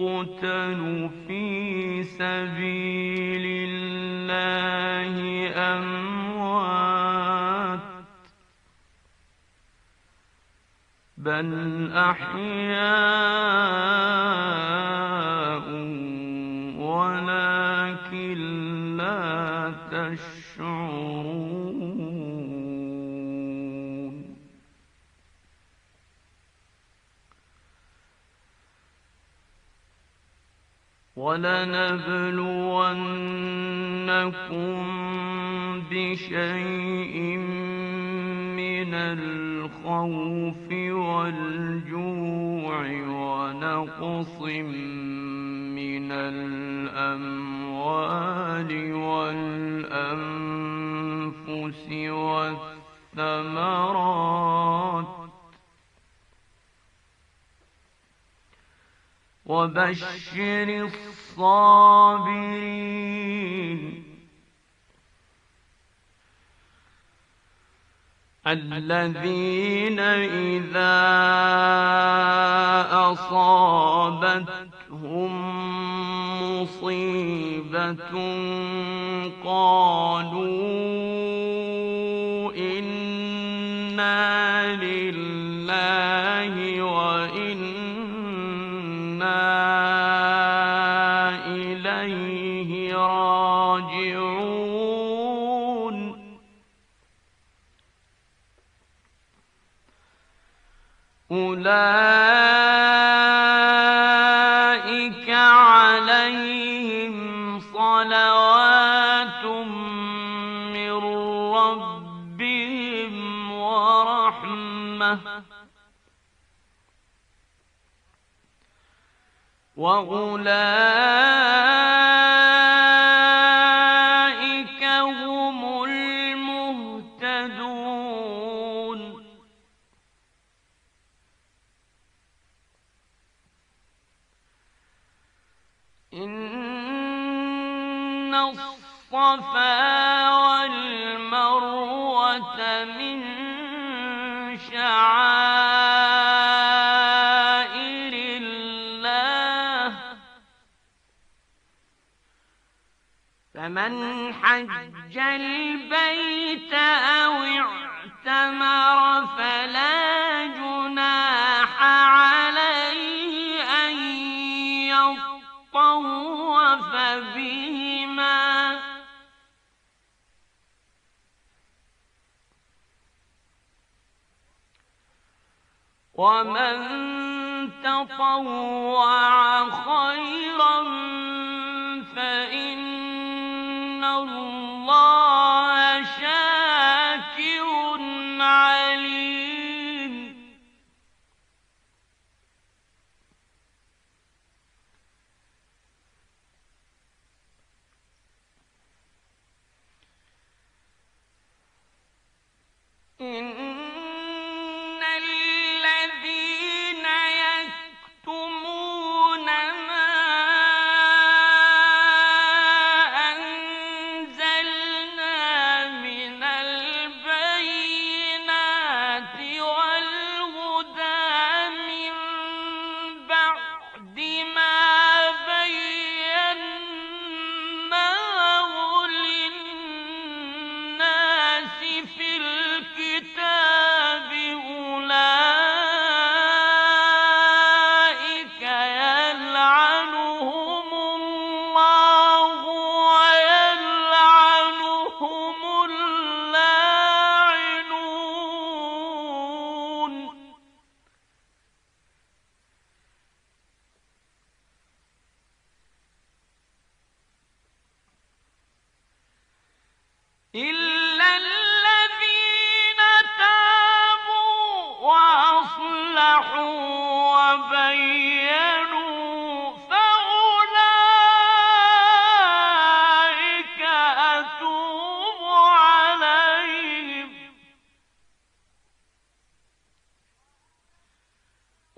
يقتل في سبيل الله أموات بل أحياء ولكن لا تشعرون ولنبلونكم بشيء من الخوف والجوع ونقص من الأموال والأنفس والثمرات. وبشر الصابرين. الذين إذا أصابتهم مصيبة قالوا أولئك عليهم صلوات من ربهم ورحمة. وأولئك فمن حج البيت أو اعتمر فلا جناح عليه أن يطوف بهما. ومن تطوع خيرا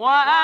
What.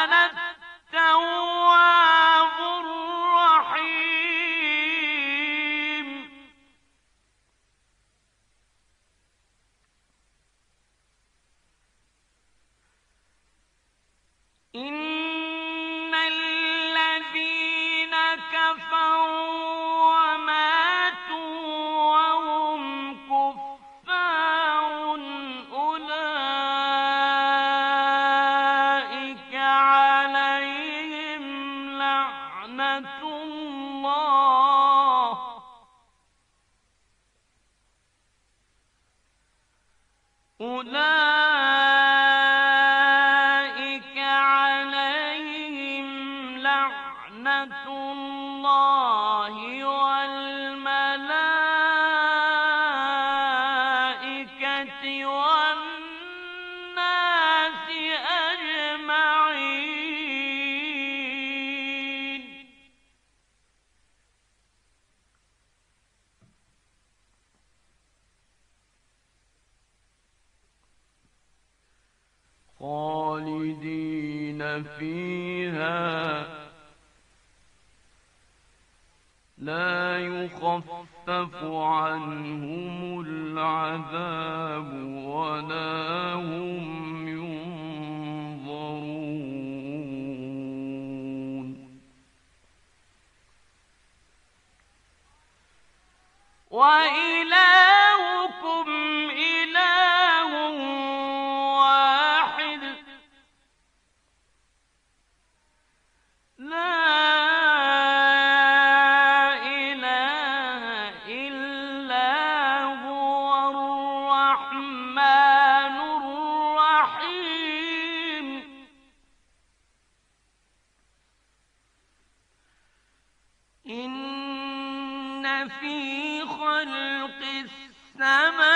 فيها لا يخفف عنهم العذاب ولا هم ينظرون. وإلهكم إن في خلق السماوات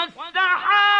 والسحاب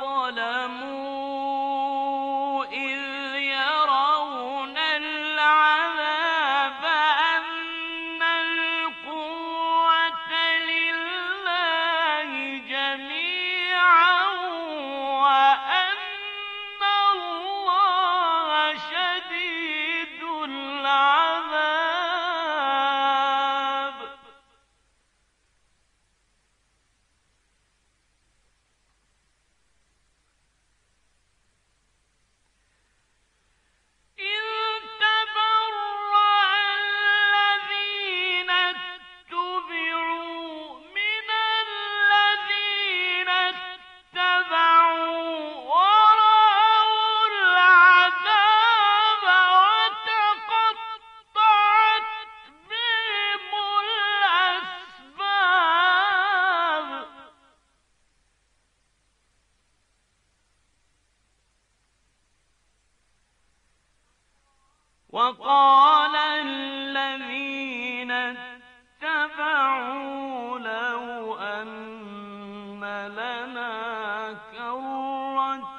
ظلموا إذ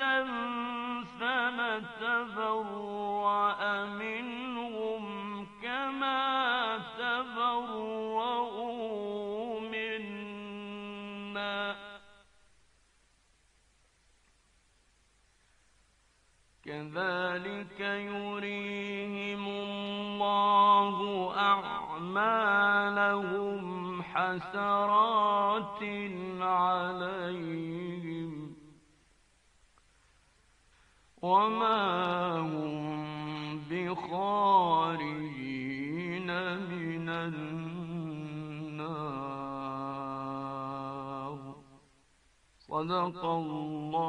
الذين ظلموا كذلك يريهم الله أعمالهم حسرات وما هم بخارجين من النار. صدق الله